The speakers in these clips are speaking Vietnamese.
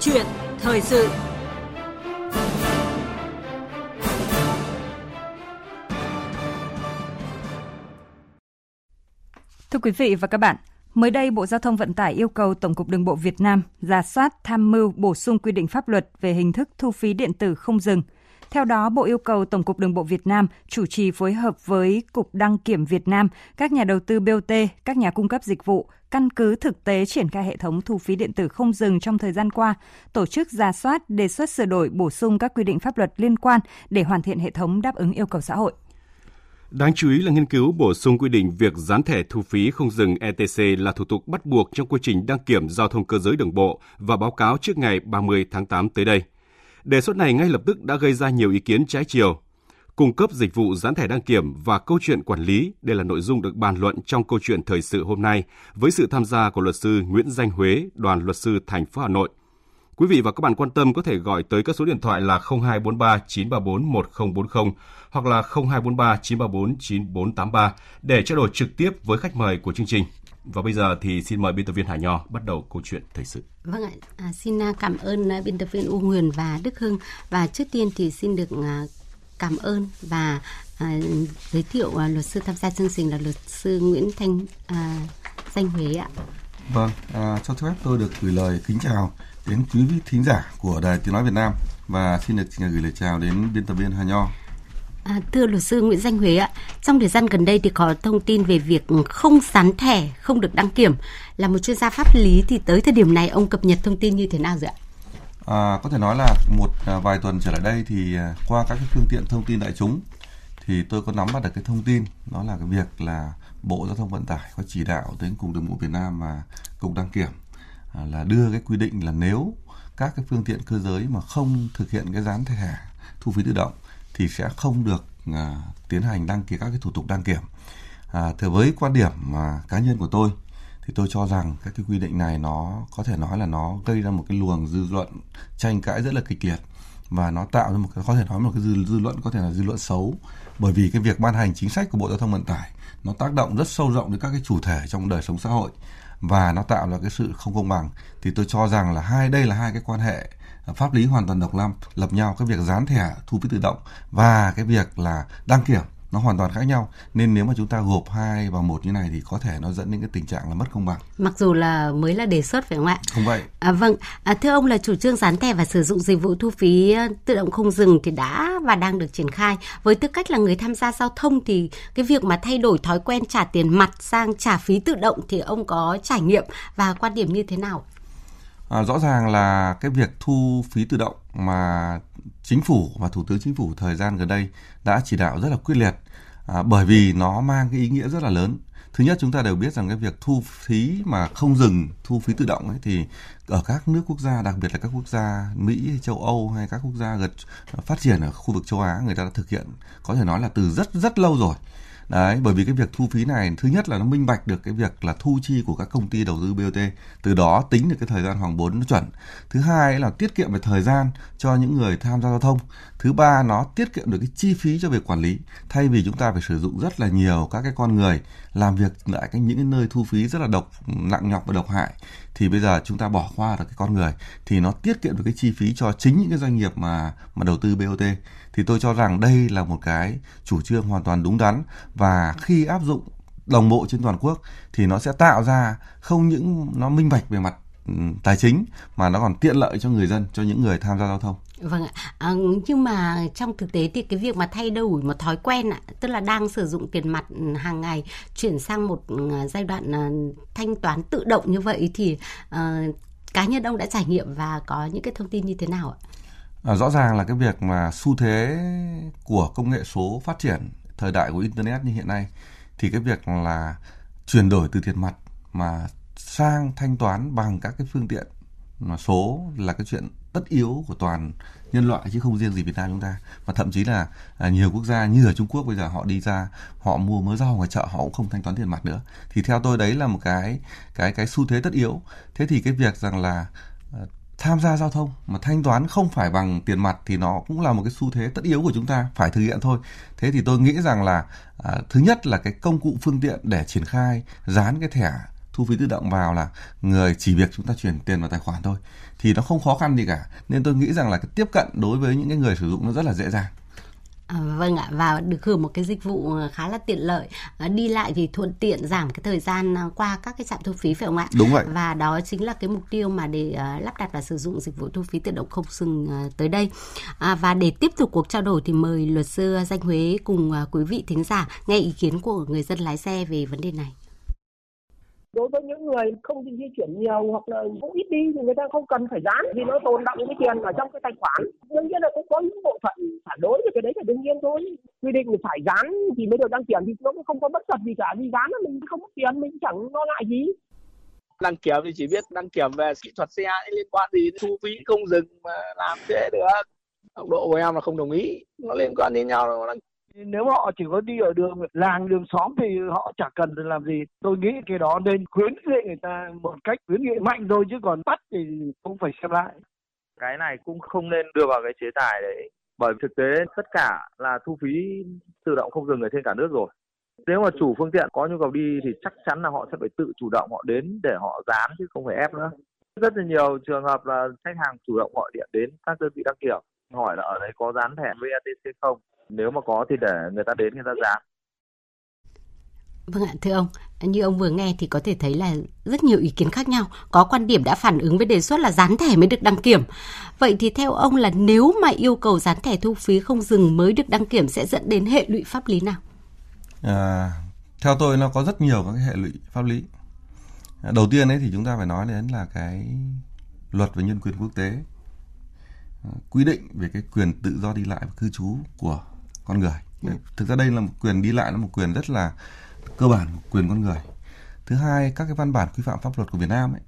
chuyện thời sự. Thưa quý vị và các bạn, mới đây Bộ Giao thông Vận tải yêu cầu Tổng cục Đường bộ Việt Nam ra soát tham mưu bổ sung quy định pháp luật về hình thức thu phí điện tử không dừng – theo đó, Bộ yêu cầu Tổng cục Đường bộ Việt Nam chủ trì phối hợp với Cục Đăng kiểm Việt Nam, các nhà đầu tư BOT, các nhà cung cấp dịch vụ, căn cứ thực tế triển khai hệ thống thu phí điện tử không dừng trong thời gian qua, tổ chức ra soát, đề xuất sửa đổi bổ sung các quy định pháp luật liên quan để hoàn thiện hệ thống đáp ứng yêu cầu xã hội. Đáng chú ý là nghiên cứu bổ sung quy định việc dán thẻ thu phí không dừng ETC là thủ tục bắt buộc trong quy trình đăng kiểm giao thông cơ giới đường bộ và báo cáo trước ngày 30 tháng 8 tới đây. Đề xuất này ngay lập tức đã gây ra nhiều ý kiến trái chiều. Cung cấp dịch vụ dán thẻ đăng kiểm và câu chuyện quản lý, đây là nội dung được bàn luận trong câu chuyện thời sự hôm nay với sự tham gia của luật sư Nguyễn Danh Huế, đoàn luật sư thành phố Hà Nội. Quý vị và các bạn quan tâm có thể gọi tới các số điện thoại là 0243 934 1040 hoặc là 0243 934 9483 để trao đổi trực tiếp với khách mời của chương trình. Và bây giờ thì xin mời biên tập viên Hà Nho bắt đầu câu chuyện thời sự. Vâng ạ, à, xin à, cảm ơn à, biên tập viên U Nguyền và Đức Hưng. Và trước tiên thì xin được à, cảm ơn và à, giới thiệu à, luật sư tham gia chương trình là luật sư Nguyễn Thanh à, Danh Huế ạ. Vâng, à, cho phép tôi được gửi lời kính chào đến quý vị thính giả của Đài Tiếng Nói Việt Nam và xin được gửi lời chào đến biên tập viên Hà Nho. À, thưa luật sư Nguyễn Danh Huế ạ, trong thời gian gần đây thì có thông tin về việc không sán thẻ, không được đăng kiểm. Là một chuyên gia pháp lý thì tới thời điểm này ông cập nhật thông tin như thế nào rồi ạ? À, có thể nói là một à, vài tuần trở lại đây thì à, qua các cái phương tiện thông tin đại chúng thì tôi có nắm bắt được cái thông tin đó là cái việc là Bộ Giao thông Vận tải có chỉ đạo đến Cục Đường bộ Việt Nam và Cục Đăng kiểm à, là đưa cái quy định là nếu các cái phương tiện cơ giới mà không thực hiện cái dán thẻ thu phí tự động thì sẽ không được à, tiến hành đăng ký các cái thủ tục đăng kiểm. À, thì với quan điểm mà cá nhân của tôi thì tôi cho rằng các cái quy định này nó có thể nói là nó gây ra một cái luồng dư luận tranh cãi rất là kịch liệt và nó tạo ra một cái có thể nói một cái dư, dư luận có thể là dư luận xấu bởi vì cái việc ban hành chính sách của Bộ Giao thông Vận tải nó tác động rất sâu rộng đến các cái chủ thể trong đời sống xã hội và nó tạo ra cái sự không công bằng thì tôi cho rằng là hai đây là hai cái quan hệ pháp lý hoàn toàn độc lập lập nhau cái việc dán thẻ thu phí tự động và cái việc là đăng kiểm nó hoàn toàn khác nhau. Nên nếu mà chúng ta gộp hai vào một như này thì có thể nó dẫn đến cái tình trạng là mất công bằng. Mặc dù là mới là đề xuất phải không ạ? Không vậy. À, vâng. À, thưa ông là chủ trương dán thẻ và sử dụng dịch vụ thu phí ờ, tự động không dừng thì đã và đang được triển khai. Với tư cách là người tham gia giao thông thì cái việc mà thay đổi thói quen trả tiền mặt sang trả phí tự động thì ông có trải nghiệm và quan điểm như thế nào À, rõ ràng là cái việc thu phí tự động mà chính phủ và thủ tướng chính phủ thời gian gần đây đã chỉ đạo rất là quyết liệt. À, bởi vì nó mang cái ý nghĩa rất là lớn. Thứ nhất chúng ta đều biết rằng cái việc thu phí mà không dừng thu phí tự động ấy thì ở các nước quốc gia đặc biệt là các quốc gia Mỹ hay châu Âu hay các quốc gia gần phát triển ở khu vực châu Á người ta đã thực hiện có thể nói là từ rất rất lâu rồi đấy, bởi vì cái việc thu phí này, thứ nhất là nó minh bạch được cái việc là thu chi của các công ty đầu tư BOT từ đó tính được cái thời gian hoàn vốn nó chuẩn. Thứ hai là tiết kiệm về thời gian cho những người tham gia giao thông. Thứ ba, nó tiết kiệm được cái chi phí cho việc quản lý. Thay vì chúng ta phải sử dụng rất là nhiều các cái con người làm việc tại cái những cái nơi thu phí rất là độc, nặng nhọc và độc hại thì bây giờ chúng ta bỏ qua được cái con người thì nó tiết kiệm được cái chi phí cho chính những cái doanh nghiệp mà mà đầu tư BOT thì tôi cho rằng đây là một cái chủ trương hoàn toàn đúng đắn và khi áp dụng đồng bộ trên toàn quốc thì nó sẽ tạo ra không những nó minh bạch về mặt ừ, tài chính mà nó còn tiện lợi cho người dân, cho những người tham gia giao thông. Vâng ạ, à, nhưng mà trong thực tế thì cái việc mà thay đổi một thói quen ạ, tức là đang sử dụng tiền mặt ừ, hàng ngày chuyển sang một ừ, giai đoạn ờ, thanh toán tự động như vậy thì uh, cá nhân ông đã trải nghiệm và có những cái thông tin như thế nào ạ? À, rõ ràng là cái việc mà xu thế của công nghệ số phát triển thời đại của internet như hiện nay thì cái việc là chuyển đổi từ tiền mặt mà sang thanh toán bằng các cái phương tiện mà số là cái chuyện tất yếu của toàn nhân loại chứ không riêng gì Việt Nam chúng ta. Và thậm chí là à, nhiều quốc gia như ở Trung Quốc bây giờ họ đi ra họ mua mớ rau ngoài chợ họ cũng không thanh toán tiền mặt nữa. Thì theo tôi đấy là một cái cái cái xu thế tất yếu. Thế thì cái việc rằng là à, tham gia giao thông mà thanh toán không phải bằng tiền mặt thì nó cũng là một cái xu thế tất yếu của chúng ta phải thực hiện thôi. Thế thì tôi nghĩ rằng là à, thứ nhất là cái công cụ phương tiện để triển khai dán cái thẻ thu phí tự động vào là người chỉ việc chúng ta chuyển tiền vào tài khoản thôi. Thì nó không khó khăn gì cả. Nên tôi nghĩ rằng là cái tiếp cận đối với những cái người sử dụng nó rất là dễ dàng. À, vâng ạ. Và được hưởng một cái dịch vụ ờ, khá là tiện lợi. À, đi lại thì thuận tiện giảm cái thời gian ờ, qua các cái trạm thu phí phải không ạ? Đúng vậy. Và đó chính là cái mục tiêu mà để uh, lắp đặt và sử dụng dịch vụ thu phí tự động không dừng uh, tới đây. À, và để tiếp tục cuộc trao đổi thì mời luật sư danh Huế cùng uh, quý vị thính giả nghe ý kiến của người dân lái xe về vấn đề này đối với những người không di chuyển nhiều hoặc là cũng ít đi thì người ta không cần phải dán vì nó tồn động cái tiền ở trong cái tài khoản. Đương nhiên là cũng có những bộ phận phản đối thì cái đấy là đương nhiên thôi. Quy định phải dán thì mới được đăng kiểm thì nó cũng không có bất cập gì cả. Vì dán là mình không mất tiền, mình chẳng lo ngại gì. Đăng kiểm thì chỉ biết đăng kiểm về kỹ thuật xe liên quan gì thu phí không dừng mà làm thế được. Tốc độ của em là không đồng ý. Nó liên quan đến nhau rồi đăng nếu họ chỉ có đi ở đường, làng, đường xóm thì họ chả cần làm gì. Tôi nghĩ cái đó nên khuyến nghị người ta một cách khuyến nghị mạnh thôi, chứ còn bắt thì cũng phải xem lại. Cái này cũng không nên đưa vào cái chế tài đấy. Bởi thực tế tất cả là thu phí tự động không dừng ở trên cả nước rồi. Nếu mà chủ phương tiện có nhu cầu đi thì chắc chắn là họ sẽ phải tự chủ động họ đến để họ dán, chứ không phải ép nữa. Rất là nhiều trường hợp là khách hàng chủ động gọi điện đến các đơn vị đăng kiểm, hỏi là ở đấy có dán thẻ VATC không? Nếu mà có thì để người ta đến người ta dán Vâng ạ, thưa ông, như ông vừa nghe thì có thể thấy là rất nhiều ý kiến khác nhau, có quan điểm đã phản ứng với đề xuất là dán thẻ mới được đăng kiểm. Vậy thì theo ông là nếu mà yêu cầu dán thẻ thu phí không dừng mới được đăng kiểm sẽ dẫn đến hệ lụy pháp lý nào? À, theo tôi nó có rất nhiều các cái hệ lụy pháp lý. Đầu tiên ấy thì chúng ta phải nói đến là cái luật về nhân quyền quốc tế quy định về cái quyền tự do đi lại và cư trú của con người. Ừ. Thực ra đây là một quyền đi lại là một quyền rất là cơ bản của quyền con người. Thứ hai, các cái văn bản quy phạm pháp luật của Việt Nam ấy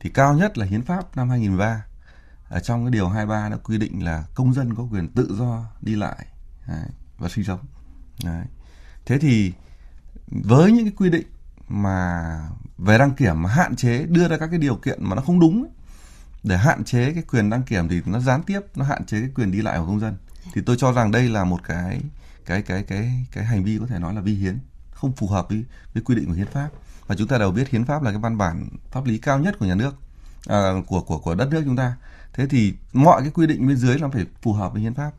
thì cao nhất là hiến pháp năm 2003. Ở trong cái điều 23 nó quy định là công dân có quyền tự do đi lại đấy, và sinh sống. Đấy. Thế thì với những cái quy định mà về đăng kiểm mà hạn chế đưa ra các cái điều kiện mà nó không đúng ấy, để hạn chế cái quyền đăng kiểm thì nó gián tiếp nó hạn chế cái quyền đi lại của công dân thì tôi cho rằng đây là một cái cái cái cái cái hành vi có thể nói là vi hiến không phù hợp với với quy định của hiến pháp. Và chúng ta đều biết hiến pháp là cái văn bản pháp lý cao nhất của nhà nước à, của của của đất nước chúng ta. Thế thì mọi cái quy định bên dưới là phải phù hợp với hiến pháp.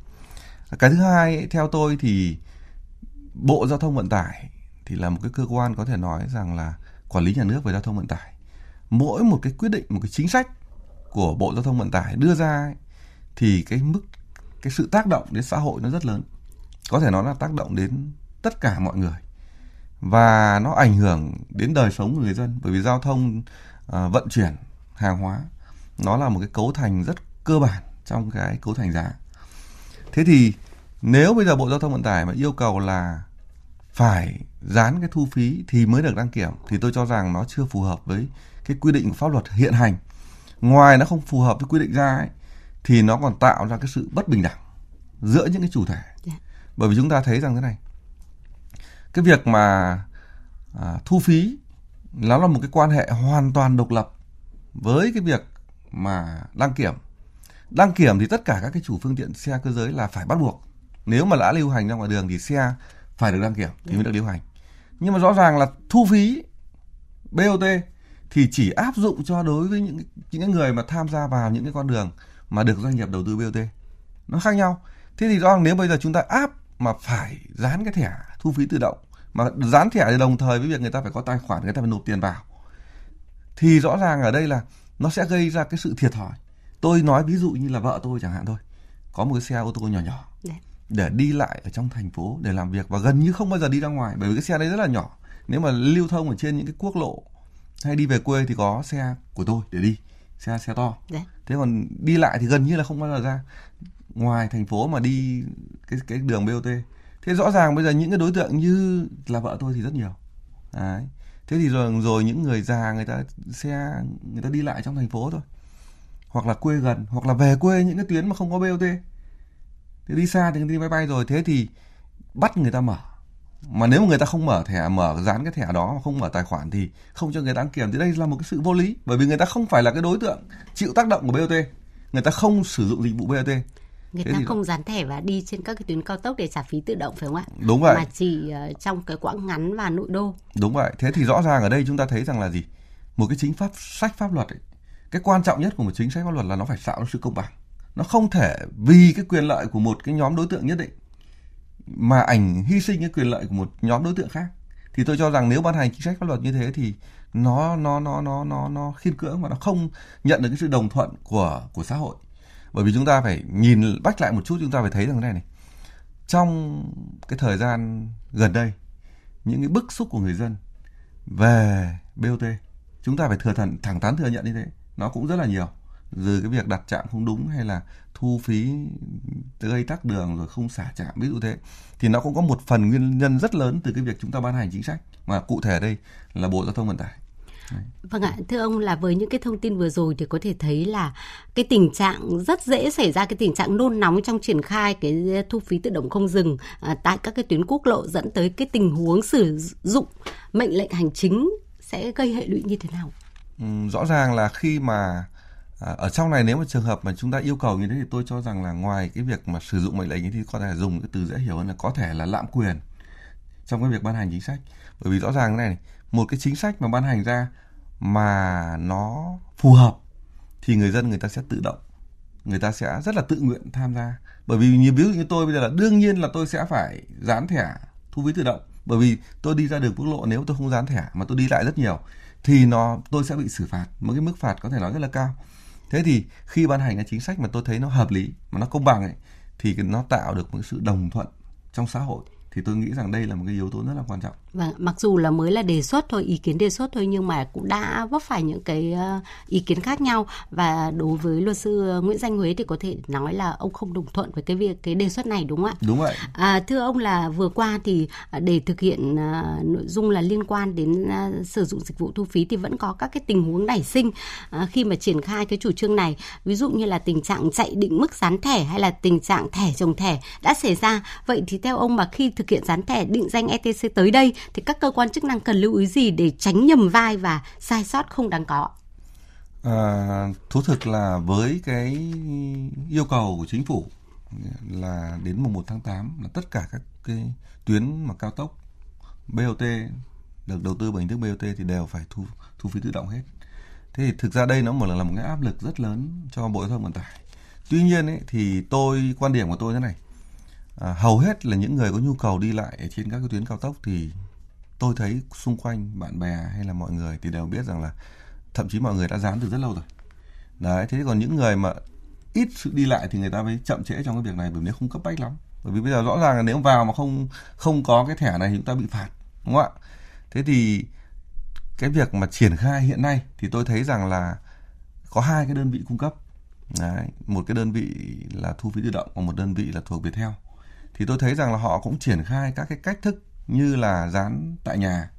Cái thứ hai theo tôi thì bộ giao thông vận tải thì là một cái cơ quan có thể nói rằng là quản lý nhà nước về giao thông vận tải. Mỗi một cái quyết định một cái chính sách của Bộ Giao thông Vận tải đưa ra ấy, thì cái mức cái sự tác động đến xã hội nó rất lớn. Có thể nói là tác động đến tất cả mọi người. Và nó ảnh hưởng đến đời sống của người dân bởi vì giao thông uh, vận chuyển hàng hóa nó là một cái cấu thành rất cơ bản trong cái cấu thành giá. Thế thì nếu bây giờ Bộ Giao thông Vận tải mà yêu cầu là phải dán cái thu phí thì mới được đăng kiểm thì tôi cho rằng nó chưa phù hợp với cái quy định của pháp luật hiện hành ngoài nó không phù hợp với quy định ra ấy, thì nó còn tạo ra cái sự bất bình đẳng giữa những cái chủ thể yeah. Dạ. bởi vì chúng ta thấy rằng thế này cái việc mà à, thu phí nó là một cái quan hệ hoàn toàn độc lập với cái việc mà đăng kiểm đăng kiểm thì tất cả các cái chủ phương tiện xe cơ giới là phải bắt buộc nếu mà đã lưu hành ra ngoài đường thì xe phải được đăng kiểm thì mới được lưu hành nhưng mà rõ ràng là thu phí BOT thì chỉ áp dụng cho đối với những những người mà tham gia vào những cái con đường mà được doanh nghiệp đầu tư BOT nó khác nhau. Thế thì rõ ràng nếu bây giờ chúng ta áp mà phải dán cái thẻ thu phí tự động mà dán thẻ thì đồng thời với việc người ta phải có tài khoản người ta phải nộp tiền vào thì rõ ràng ở đây là nó sẽ gây ra cái sự thiệt thòi. Tôi nói ví dụ như là vợ tôi chẳng hạn thôi. Có một cái xe ô tô nhỏ nhỏ dạ. để đi lại ở trong thành phố để làm việc và gần như không bao giờ đi ra ngoài bởi vì cái xe đấy rất là nhỏ. Nếu mà lưu thông ở trên những cái quốc lộ hay đi về quê thì có xe của tôi để đi xe xe to. Đấy. Dạ. thế còn đi lại thì gần như là không bao giờ ra. Ngoài thành phố mà đi cái cái đường BOT thế rõ ràng bây giờ những cái đối tượng như là vợ tôi thì rất nhiều. Đấy. thế thì rồi rồi những người già người ta xe người ta đi lại trong thành phố thôi. Hoặc là quê gần hoặc là về quê những cái tuyến mà không có BOT thế đi xa thì đi máy bay rồi. Thế thì bắt người ta mở mà nếu mà người ta không mở thẻ mở dán cái thẻ đó mà không mở tài khoản thì không cho người ta đăng kiểm thì đây là một cái sự vô lý bởi vì người ta không phải là cái đối tượng chịu tác động của BOT người ta không sử dụng dịch vụ BOT người Thế ta không dán thẻ và đi trên các cái tuyến cao tốc để trả phí tự động phải không ạ? Đúng vậy. Mà chỉ uh, trong cái quãng ngắn và nội đô. Đúng vậy. Thế thì rõ ràng ở đây chúng ta thấy rằng là gì? một cái chính pháp sách pháp luật ấy, cái quan trọng nhất của một chính sách pháp luật là nó phải tạo ra sự công bằng nó không thể vì cái quyền lợi của một cái nhóm đối tượng nhất định mà ảnh hy sinh cái quyền lợi của một nhóm đối tượng khác, thì tôi cho rằng nếu ban hành chính sách pháp luật như thế thì nó nó nó nó nó nó khiên cưỡng và nó không nhận được cái sự đồng thuận của của xã hội. Bởi vì chúng ta phải nhìn bách lại một chút, chúng ta phải thấy rằng này này. Trong cái thời gian gần đây, những cái bức xúc của người dân về BOT chúng ta phải thừa thần, thẳng thắn thừa nhận như thế. Nó cũng rất là nhiều. Từ cái việc đặt trạm không đúng hay là thu phí gây tắc đường rồi không xả trạm ví dụ thế thì nó cũng có một phần nguyên nhân rất lớn từ cái việc chúng ta ban hành chính sách mà cụ thể đây là Bộ Giao thông Vận tải. Vâng ạ, thưa ông là với những cái thông tin vừa rồi thì có thể thấy là cái tình trạng rất dễ xảy ra cái tình trạng nôn nóng trong triển khai cái thu phí tự động không dừng à, tại các cái tuyến quốc lộ dẫn tới cái tình huống sử dụng mệnh lệnh hành chính sẽ gây hệ lụy như thế nào? Ừ, rõ ràng là khi mà À, ở trong này nếu mà trường hợp mà chúng ta yêu cầu như thế thì tôi cho rằng là ngoài cái việc mà sử dụng mệnh lệnh thì có thể dùng cái từ dễ hiểu hơn là có thể là lạm quyền trong cái việc ban hành chính sách. Bởi vì rõ ràng cái này một cái chính sách mà ban hành ra mà nó phù hợp thì người dân người ta sẽ tự động người ta sẽ rất là tự nguyện tham gia. Bởi vì như ví dụ như tôi bây giờ là đương nhiên là tôi sẽ phải dán thẻ thu phí tự động. Bởi vì tôi đi ra đường quốc lộ nếu tôi không dán thẻ mà tôi đi lại rất nhiều thì nó tôi sẽ bị xử phạt. Một cái mức phạt có thể nói rất là cao thế thì khi ban hành cái chính sách mà tôi thấy nó hợp lý, mà nó công bằng ấy, thì nó tạo được một sự đồng thuận trong xã hội thì tôi nghĩ rằng đây là một cái yếu tố rất là quan trọng. Vâng, mặc dù là mới là đề xuất thôi, ý kiến đề xuất thôi nhưng mà cũng đã vấp phải những cái ờ, ý kiến khác nhau và đối với luật sư Nguyễn Danh Huế thì có thể nói là ông không đồng thuận với cái việc cái đề xuất này đúng không ạ? Đúng vậy. À, thưa ông là vừa qua thì à, để thực hiện uh, nội dung là liên quan đến uh, sử dụng dịch vụ thu phí thì vẫn có các cái tình huống nảy sinh khi mà triển khai cái chủ trương này, ví dụ như là tình trạng chạy định mức dán thẻ hay là tình trạng thẻ trồng thẻ đã xảy ra. Vậy thì theo ông mà khi thực hiện dán thẻ định danh ETC tới đây thì các cơ quan chức năng cần lưu ý gì để tránh nhầm vai và sai sót không đáng có? À, thú thực là với cái yêu cầu của chính phủ là đến mùng 1 tháng 8 là tất cả các cái tuyến mà cao tốc BOT được đầu tư bằng hình thức BOT thì đều phải thu thu phí tự động hết. Thế thì thực ra đây nó một là một cái áp lực rất lớn cho Bộ Giao thông Vận tải. Tuy nhiên ấy, thì tôi quan điểm của tôi thế này à, hầu hết là những người có nhu cầu đi lại ở trên các cái tuyến cao tốc thì tôi thấy xung quanh bạn bè hay là mọi người thì đều biết rằng là thậm chí mọi người đã dán từ rất lâu rồi. Đấy thế còn những người mà ít sự đi lại thì người ta mới chậm trễ trong cái việc này bởi nếu không cấp bách lắm. Bởi vì bây giờ rõ ràng là nếu vào mà không không có cái thẻ này thì chúng ta bị phạt đúng không ạ? Thế thì cái việc mà triển khai hiện nay thì tôi thấy rằng là có hai cái đơn vị cung cấp. Đấy, một cái đơn vị là thu phí tự động và một đơn vị là thuộc Viettel thì tôi thấy rằng là họ cũng triển khai các cái cách thức như là dán tại nhà.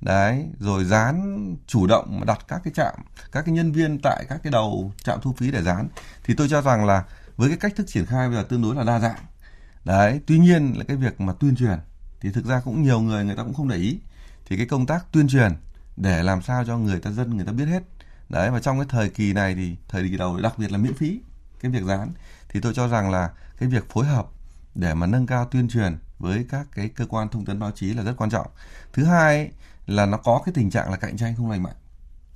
Đấy, rồi dán chủ động đặt các cái trạm, các cái nhân viên tại các cái đầu trạm thu phí để dán. Thì tôi cho rằng là với cái cách thức triển khai bây giờ tương đối là đa dạng. Đấy, tuy nhiên là cái việc mà tuyên truyền thì thực ra cũng nhiều người người ta cũng không để ý. Thì cái công tác tuyên truyền để làm sao cho người ta dân, người ta biết hết. Đấy, và trong cái thời kỳ này thì, thời kỳ đầu đặc biệt là miễn phí cái việc dán. Thì tôi cho rằng là cái việc phối hợp để mà nâng cao tuyên truyền với các cái cơ quan thông tấn báo chí là rất quan trọng. Thứ hai ấy, là nó có cái tình trạng là cạnh tranh không lành mạnh.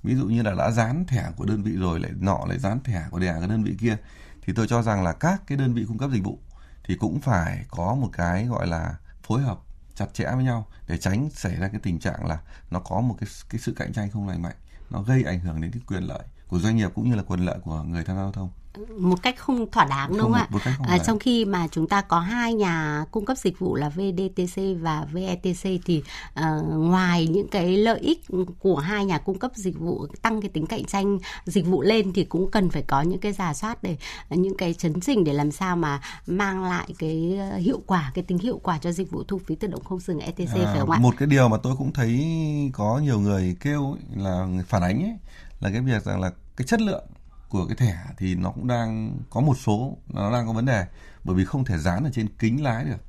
Ví dụ như là đã dán thẻ của đơn vị rồi lại nọ lại dán thẻ của đẻ cái đơn vị kia thì tôi cho rằng là các cái đơn vị cung cấp dịch vụ thì cũng phải có một cái gọi là phối hợp chặt chẽ với nhau để tránh xảy ra cái tình trạng là nó có một cái cái sự cạnh tranh không lành mạnh nó gây ảnh hưởng đến cái quyền lợi của doanh nghiệp cũng như là quyền lợi của người tham gia giao thông một cách không thỏa đáng đúng không, không ạ? À, trong khi mà chúng ta có hai nhà cung cấp dịch vụ là VDTC và VETC thì uh, ngoài những cái lợi ích của hai nhà cung cấp dịch vụ tăng cái tính cạnh tranh dịch vụ lên thì cũng cần phải có những cái giả soát để những cái chấn chỉnh để làm sao mà mang lại cái hiệu quả cái tính hiệu quả cho dịch vụ thu phí tự động không dừng ETC à, phải không ạ? Một cái điều mà tôi cũng thấy có nhiều người kêu ấy, là phản ánh ấy, là cái việc rằng là cái chất lượng của cái thẻ thì nó cũng đang có một số, nó đang có vấn đề. Bởi vì không thể dán ở trên kính lái được,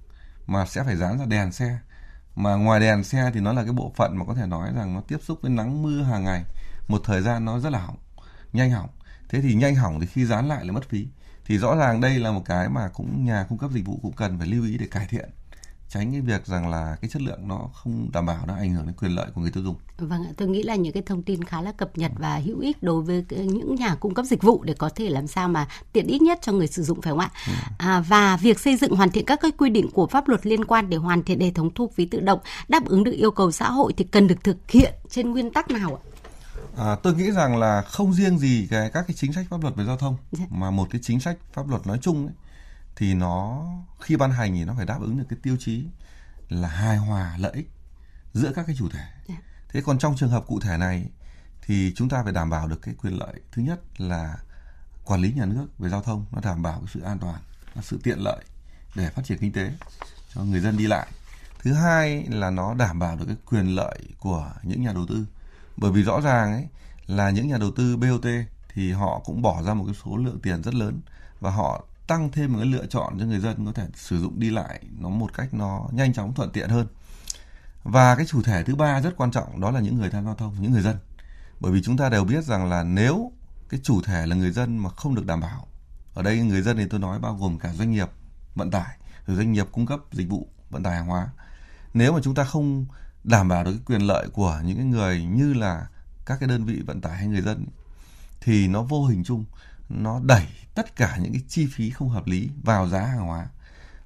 mà sẽ phải dán ra đèn xe. Mà ngoài đèn xe thì nó là cái bộ phận mà có thể nói rằng nó tiếp xúc với nắng mưa hàng ngày. Một thời gian nó rất là hỏng, nhanh hỏng. Thế thì nhanh hỏng thì khi dán lại là mất phí. Thì rõ ràng đây là một cái mà cũng nhà cung cấp dịch vụ cũng cần phải lưu ý để cải thiện tránh cái việc rằng là cái chất lượng nó không đảm bảo nó ảnh hưởng đến quyền lợi của người tiêu dùng. Vâng ạ, tôi nghĩ là những cái thông tin khá là cập nhật và hữu ích đối với những nhà cung cấp dịch vụ để có thể làm sao mà tiện ích nhất cho người sử dụng phải không ạ? Ừ. À, và việc xây dựng hoàn thiện các cái quy định của pháp luật liên quan để hoàn thiện hệ thống thu phí tự động đáp ứng được yêu cầu xã hội thì cần được thực hiện trên nguyên tắc nào ạ? À, tôi nghĩ rằng là không riêng gì cái các cái chính sách pháp luật về giao thông dạ. mà một cái chính sách pháp luật nói chung ấy, thì nó khi ban hành thì nó phải đáp ứng được cái tiêu chí là hài hòa lợi ích giữa các cái chủ thể. Yeah. Dạ. Thế còn trong trường hợp cụ thể này thì chúng ta phải đảm bảo được cái quyền lợi thứ nhất là quản lý nhà nước về giao thông nó đảm bảo cái sự an toàn, nó sự tiện lợi để phát triển kinh tế cho người dân đi lại. Thứ hai là nó đảm bảo được cái quyền lợi của những nhà đầu tư. Bởi vì rõ ràng ấy là những nhà đầu tư BOT thì họ cũng bỏ ra một cái số lượng tiền rất lớn và họ tăng thêm một cái lựa chọn cho người dân có thể sử dụng đi lại nó một cách nó nhanh chóng thuận tiện hơn. Và cái chủ thể thứ ba rất quan trọng, đó là những người tham gia giao thông, những người dân. Bởi vì chúng ta đều biết rằng là nếu cái chủ thể là người dân mà không được đảm bảo, ở đây người dân thì tôi nói bao gồm cả doanh nghiệp vận tải, rồi doanh nghiệp cung cấp dịch vụ vận tải hàng hóa. Nếu mà chúng ta không đảm bảo được cái quyền lợi của những cái người như là các cái đơn vị vận tải hay người dân, thì nó vô hình chung nó đẩy tất cả những cái chi phí không hợp lý vào giá hàng hóa.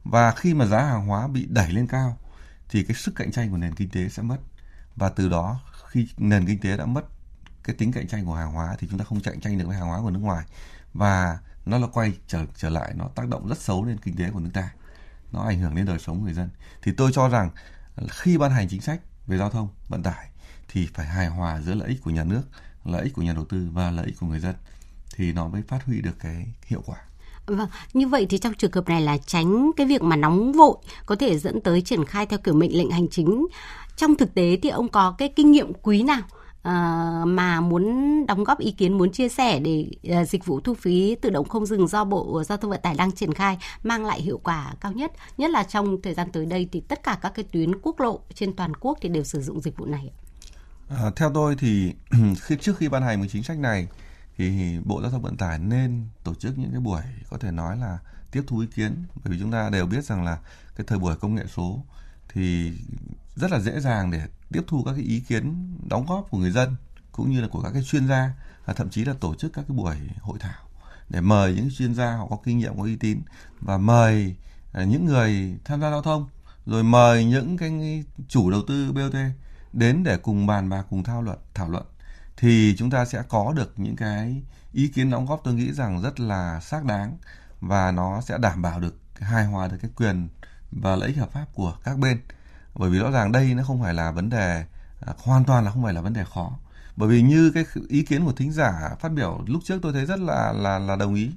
Và khi mà giá hàng hóa bị đẩy lên cao, thì cái sức cạnh tranh của nền kinh tế sẽ mất. Và từ đó, khi nền kinh tế đã mất cái tính cạnh tranh của hàng hóa, thì chúng ta không cạnh tranh được với hàng hóa của nước ngoài. Và nó là quay trở trở lại, nó tác động rất xấu lên kinh tế của nước ta. Nó ảnh hưởng đến đời sống người dân. Thì tôi cho rằng khi ban hành chính sách về giao thông vận tải, thì phải hài hòa giữa lợi ích của nhà nước, lợi ích của nhà đầu tư và lợi ích của người dân thì nó mới phát huy được cái hiệu quả Vâng, như vậy thì trong trường hợp này là tránh cái việc mà nóng vội có thể dẫn tới triển khai theo kiểu mệnh lệnh hành chính. Trong thực tế thì ông có cái kinh nghiệm quý nào uh, mà muốn đóng góp ý kiến, muốn chia sẻ để uh, dịch vụ thu phí tự động không dừng do Bộ Giao thông Vận tải đang triển khai mang lại hiệu quả cao nhất. Nhất là trong thời gian tới đây thì tất cả các cái tuyến quốc lộ trên toàn quốc thì đều sử dụng dịch vụ này. À, theo tôi thì khi trước khi ban hành một chính sách này thì Bộ Giao thông Vận tải nên tổ chức những cái buổi có thể nói là tiếp thu ý kiến. Bởi vì chúng ta đều biết rằng là cái thời buổi công nghệ số thì rất là dễ dàng để tiếp thu các cái ý kiến đóng góp của người dân cũng như là của các cái chuyên gia và thậm chí là tổ chức các cái buổi hội thảo để mời những chuyên gia họ có kinh nghiệm, có uy tín và mời à, những người tham gia giao thông, rồi mời những cái chủ đầu tư BOT đến để cùng bàn bạc, cùng thảo luận thảo luận thì chúng ta sẽ có được những cái ý kiến đóng góp tôi nghĩ rằng rất là xác đáng và nó sẽ đảm bảo được hài hòa được cái quyền và lợi ích hợp pháp của các bên. Bởi vì rõ ràng đây nó không phải là vấn đề à, hoàn toàn là không phải là vấn đề khó. Bởi vì như cái ý kiến của thính giả phát biểu lúc trước tôi thấy rất là là là đồng ý.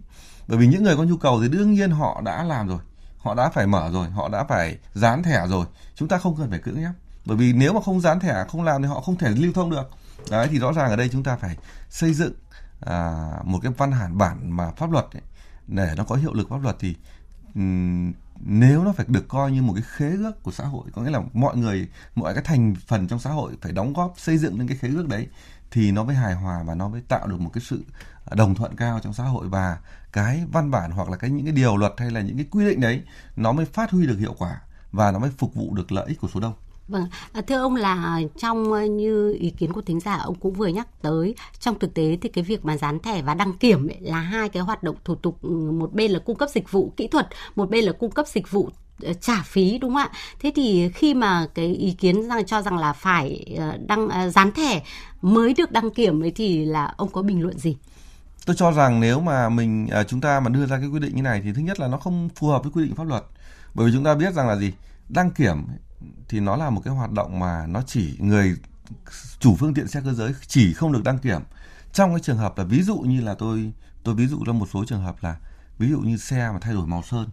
Bởi vì những người có nhu cầu thì đương nhiên họ đã làm rồi, họ đã phải mở rồi, họ đã phải dán thẻ rồi. Chúng ta không cần phải cưỡng ép bởi vì nếu mà không dán thẻ, không làm thì họ không thể lưu thông được đấy thì rõ ràng ở đây chúng ta phải xây dựng à, một cái văn bản bản mà pháp luật ấy, để nó có hiệu lực pháp luật thì um, nếu nó phải được coi như một cái khế ước của xã hội có nghĩa là mọi người mọi cái thành phần trong xã hội phải đóng góp xây dựng lên cái khế ước đấy thì nó mới hài hòa và nó mới tạo được một cái sự đồng thuận cao trong xã hội và cái văn bản hoặc là cái những cái điều luật hay là những cái quy định đấy nó mới phát huy được hiệu quả và nó mới phục vụ được lợi ích của số đông. Vâng, à, thưa ông là trong ờ, như ý kiến của thính giả ông cũng vừa nhắc tới trong thực tế thì cái việc mà dán thẻ và đăng kiểm ấy là hai cái hoạt động thủ tục ừ, một bên là cung cấp dịch vụ kỹ thuật, một bên là cung cấp dịch vụ ờ, trả phí đúng không ạ? Thế thì khi mà cái ý kiến rằng cho rằng là phải ờ, đăng dán thẻ mới được đăng kiểm ấy thì là ông có bình luận gì? Tôi cho rằng nếu mà mình à, chúng ta mà đưa ra cái quy định như này thì thứ nhất là nó không phù hợp với quy định pháp luật. Bởi vì chúng ta biết rằng là gì? Đăng kiểm thì nó là một cái hoạt động mà nó chỉ người chủ phương tiện xe cơ giới chỉ không được đăng kiểm. Trong cái trường hợp là ví dụ như là tôi tôi ví dụ ra một số trường hợp là ví dụ như xe mà thay đổi màu sơn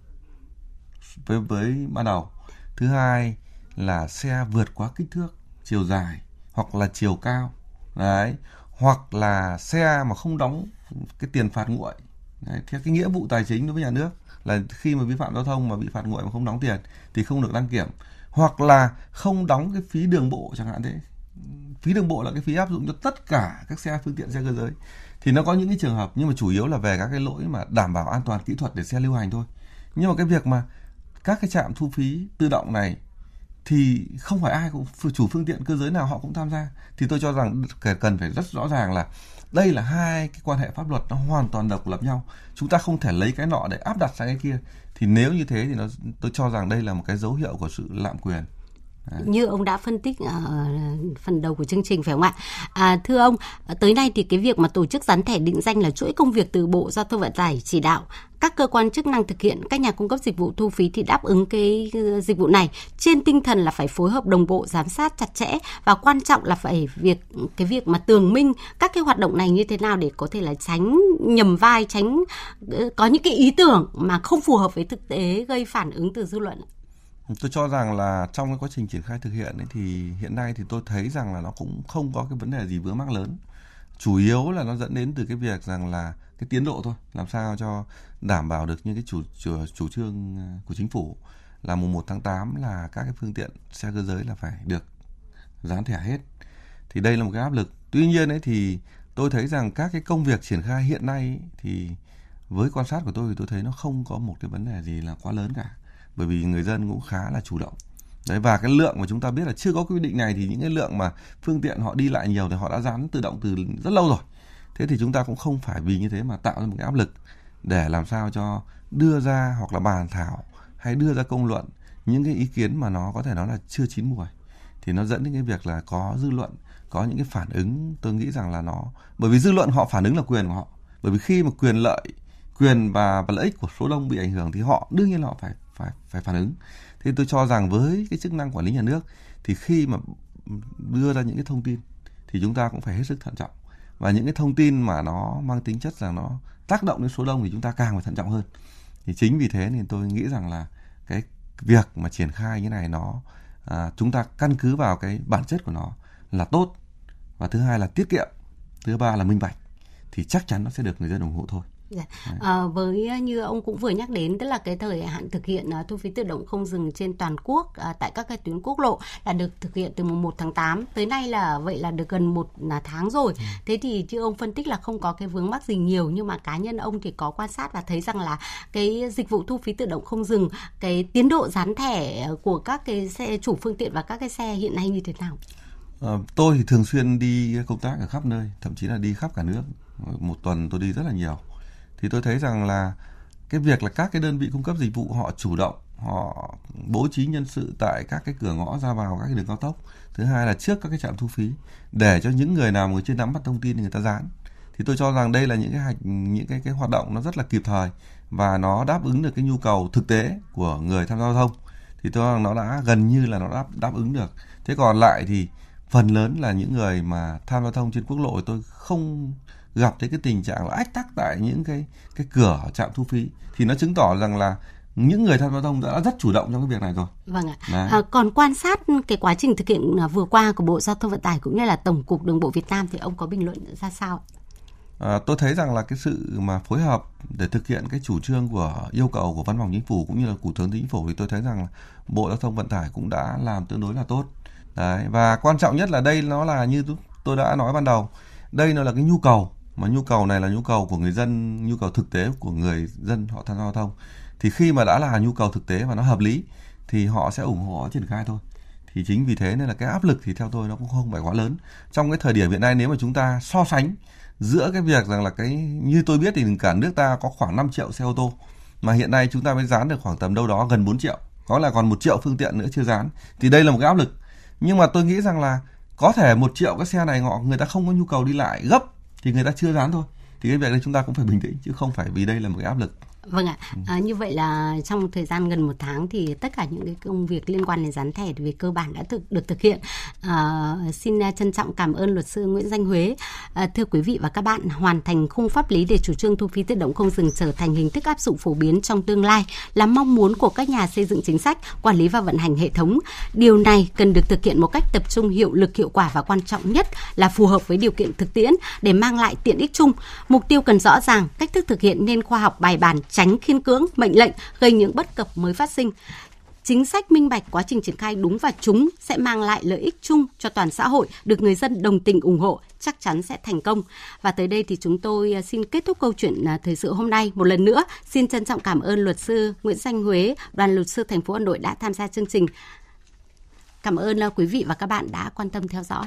với với ban đầu. Thứ hai là xe vượt quá kích thước chiều dài hoặc là chiều cao. Đấy hoặc là xe mà không đóng cái tiền phạt nguội. Đấy, theo cái nghĩa vụ tài chính đối với nhà nước là khi mà vi phạm giao thông mà bị phạt nguội mà không đóng tiền thì không được đăng kiểm hoặc là không đóng cái phí đường bộ chẳng hạn thế. Phí đường bộ là cái phí áp dụng cho tất cả các xe phương tiện xe cơ giới. Thì nó có những cái trường hợp, nhưng mà chủ yếu là về các cái lỗi mà đảm bảo an toàn kỹ thuật để xe lưu hành thôi. Nhưng mà cái việc mà các cái trạm thu phí tự động này thì không phải ai cũng, chủ phương tiện cơ giới nào họ cũng tham gia. Thì tôi cho rằng cần phải rất rõ ràng là đây là hai cái quan hệ pháp luật nó hoàn toàn độc lập nhau. Chúng ta không thể lấy cái nọ để áp đặt sang cái kia. Thì nếu như thế thì nó, tôi cho rằng đây là một cái dấu hiệu của sự lạm quyền. À. như ông đã phân tích ở phần đầu của chương trình phải không ạ? À, thưa ông, tới nay thì cái việc mà tổ chức dán thẻ định danh là chuỗi công việc từ Bộ Giao thông Vận tải chỉ đạo các cơ quan chức năng thực hiện các nhà cung cấp dịch vụ thu phí thì đáp ứng cái ờ, dịch vụ này trên tinh thần là phải phối hợp đồng bộ giám sát chặt chẽ và quan trọng là phải việc cái việc mà tường minh các cái hoạt động này như thế nào để có thể là tránh nhầm vai tránh ờ, có những cái ý tưởng mà không phù hợp với thực tế gây phản ứng từ dư luận tôi cho rằng là trong cái quá trình triển khai thực hiện ấy, thì hiện nay thì tôi thấy rằng là nó cũng không có cái vấn đề gì vướng mắc lớn. Chủ yếu là nó dẫn đến từ cái việc rằng là cái tiến độ thôi làm sao cho đảm bảo được những cái chủ chủ, chủ trương ờ, của chính phủ là mùng 1 tháng 8 là các cái phương tiện xe cơ giới là phải được dán thẻ hết. Thì đây là một cái áp lực. Tuy nhiên ấy thì tôi thấy rằng các cái công việc triển khai hiện nay ấy, thì với quan sát của tôi thì tôi thấy nó không có một cái vấn đề gì là quá lớn cả bởi vì người dân cũng khá là chủ động. Đấy và cái lượng mà chúng ta biết là chưa có quy định này thì những cái lượng mà phương tiện họ đi lại nhiều thì họ đã dán tự động từ rất lâu rồi. Thế thì chúng ta cũng không phải vì như thế mà tạo ra một cái áp lực để làm sao cho đưa ra hoặc là bàn thảo hay đưa ra công luận những cái ý kiến mà nó có thể nói là chưa chín mùi. Thì nó dẫn đến cái việc là có dư luận có những cái phản ứng tôi nghĩ rằng là nó bởi vì dư luận họ phản ứng là quyền của họ. Bởi vì khi mà quyền lợi quyền và, và lợi ích của số đông bị ảnh hưởng thì họ đương nhiên là họ phải phải phải phản ứng. Thế tôi cho rằng với cái chức năng quản lý nhà nước thì khi mà đưa ra những cái thông tin thì chúng ta cũng phải hết sức thận trọng. Và những cái thông tin mà nó mang tính chất rằng nó tác động đến số đông thì chúng ta càng phải thận trọng hơn. Thì chính vì thế nên tôi nghĩ rằng là cái việc mà triển khai như này nó à, chúng ta căn cứ vào cái bản chất của nó là tốt. Và thứ hai là tiết kiệm thứ ba là minh bạch thì chắc chắn nó sẽ được người dân ủng hộ thôi. Dạ. À, với như ông cũng vừa nhắc đến tức là cái thời hạn thực hiện uh, thu phí tự động không dừng trên toàn quốc uh, tại các cái tuyến quốc lộ là được thực hiện từ mùng 1 tháng 8 tới nay là vậy là được gần một là tháng rồi. Ừ. Thế thì chứ ông phân tích là không có cái vướng mắc gì nhiều nhưng mà cá nhân ông thì có quan sát và thấy rằng là cái dịch vụ thu phí tự động không dừng cái tiến độ dán thẻ của các cái xe chủ phương tiện và các cái xe hiện nay như thế nào? À, tôi thì thường xuyên đi công tác ở khắp nơi, thậm chí là đi khắp cả nước. Một tuần tôi đi rất là nhiều thì tôi thấy rằng là cái việc là các cái đơn vị cung cấp dịch vụ họ chủ động, họ bố trí nhân sự tại các cái cửa ngõ ra vào các cái đường cao tốc. Thứ hai là trước các cái trạm thu phí, để cho những người nào người chưa nắm bắt thông tin thì người ta dán. Thì tôi cho rằng đây là những cái hạch những cái cái hoạt động nó rất là kịp thời và nó đáp ứng được cái nhu cầu thực tế của người tham gia giao thông. Thì tôi rằng nó đã gần như là nó đáp đáp ứng được. Thế còn lại thì phần lớn là những người mà tham gia giao thông trên quốc lộ tôi không gặp thấy cái tình trạng là ách tắc tại những cái cái cửa trạm thu phí thì nó chứng tỏ rằng là những người tham gia giao thông đã rất chủ động trong cái việc này rồi. Vâng ạ. À, còn quan sát cái quá trình thực hiện à, vừa qua của Bộ Giao thông Vận tải cũng như là Tổng cục Đường bộ Việt Nam thì ông có bình luận ra sao? À, tôi thấy rằng là cái sự mà phối hợp để thực hiện cái chủ trương của yêu cầu của văn phòng chính phủ cũng như là thủ tướng chính phủ thì tôi thấy rằng bộ giao thông vận tải cũng đã làm tương đối là tốt đấy và quan trọng nhất là đây nó là như tôi đã nói ban đầu đây nó là cái nhu cầu mà nhu cầu này là nhu cầu của người dân, nhu cầu thực tế của người dân họ tham gia giao thông. Thì khi mà đã là nhu cầu thực tế và nó hợp lý, thì họ sẽ ủng hộ, triển khai thôi. Thì chính vì thế nên là cái áp lực thì theo tôi nó cũng không phải quá lớn. Trong cái thời điểm hiện nay nếu mà chúng ta so sánh giữa cái việc rằng là cái, như tôi biết thì cả nước ta có khoảng 5 triệu xe ô tô, mà hiện nay chúng ta mới dán được khoảng tầm đâu đó gần 4 triệu. Có là còn một triệu phương tiện nữa chưa dán. Thì đây là một cái áp lực. Nhưng mà tôi nghĩ rằng là có thể một triệu cái xe này họ, người ta không có nhu cầu đi lại gấp thì người ta chưa dán thôi thì cái việc đấy chúng ta cũng phải bình tĩnh chứ không phải vì đây là một cái áp lực Vâng ạ, ừ. à, như vậy là trong thời gian gần một tháng thì tất cả những cái công việc liên quan đến dán thẻ thì về cơ bản đã thực, được thực hiện. À, xin ờ, trân trọng cảm ơn luật sư Nguyễn Danh Huế. À, thưa quý vị và các bạn, hoàn thành khung pháp lý để chủ trương thu phí tự động không dừng trở thành hình thức áp dụng phổ biến trong tương lai là mong muốn của các nhà xây dựng chính sách, quản lý và vận hành hệ thống. Điều này cần được thực hiện một cách tập trung hiệu lực hiệu quả và quan trọng nhất là phù hợp với điều kiện thực tiễn để mang lại tiện ích chung. Mục tiêu cần rõ ràng, cách thức thực hiện nên khoa học bài bản tránh khiên cưỡng, mệnh lệnh gây những bất cập mới phát sinh chính sách minh bạch quá trình triển khai đúng và chúng sẽ mang lại lợi ích chung cho toàn xã hội, được người dân đồng tình ủng hộ, chắc chắn sẽ thành công. Và tới đây thì chúng tôi à, xin kết thúc câu chuyện à, thời sự hôm nay. Một lần nữa, xin trân trọng cảm ơn luật sư Nguyễn Danh Huế, đoàn luật sư thành phố Hà Nội đã tham gia chương trình. Cảm ơn à, quý vị và các bạn đã quan tâm theo dõi.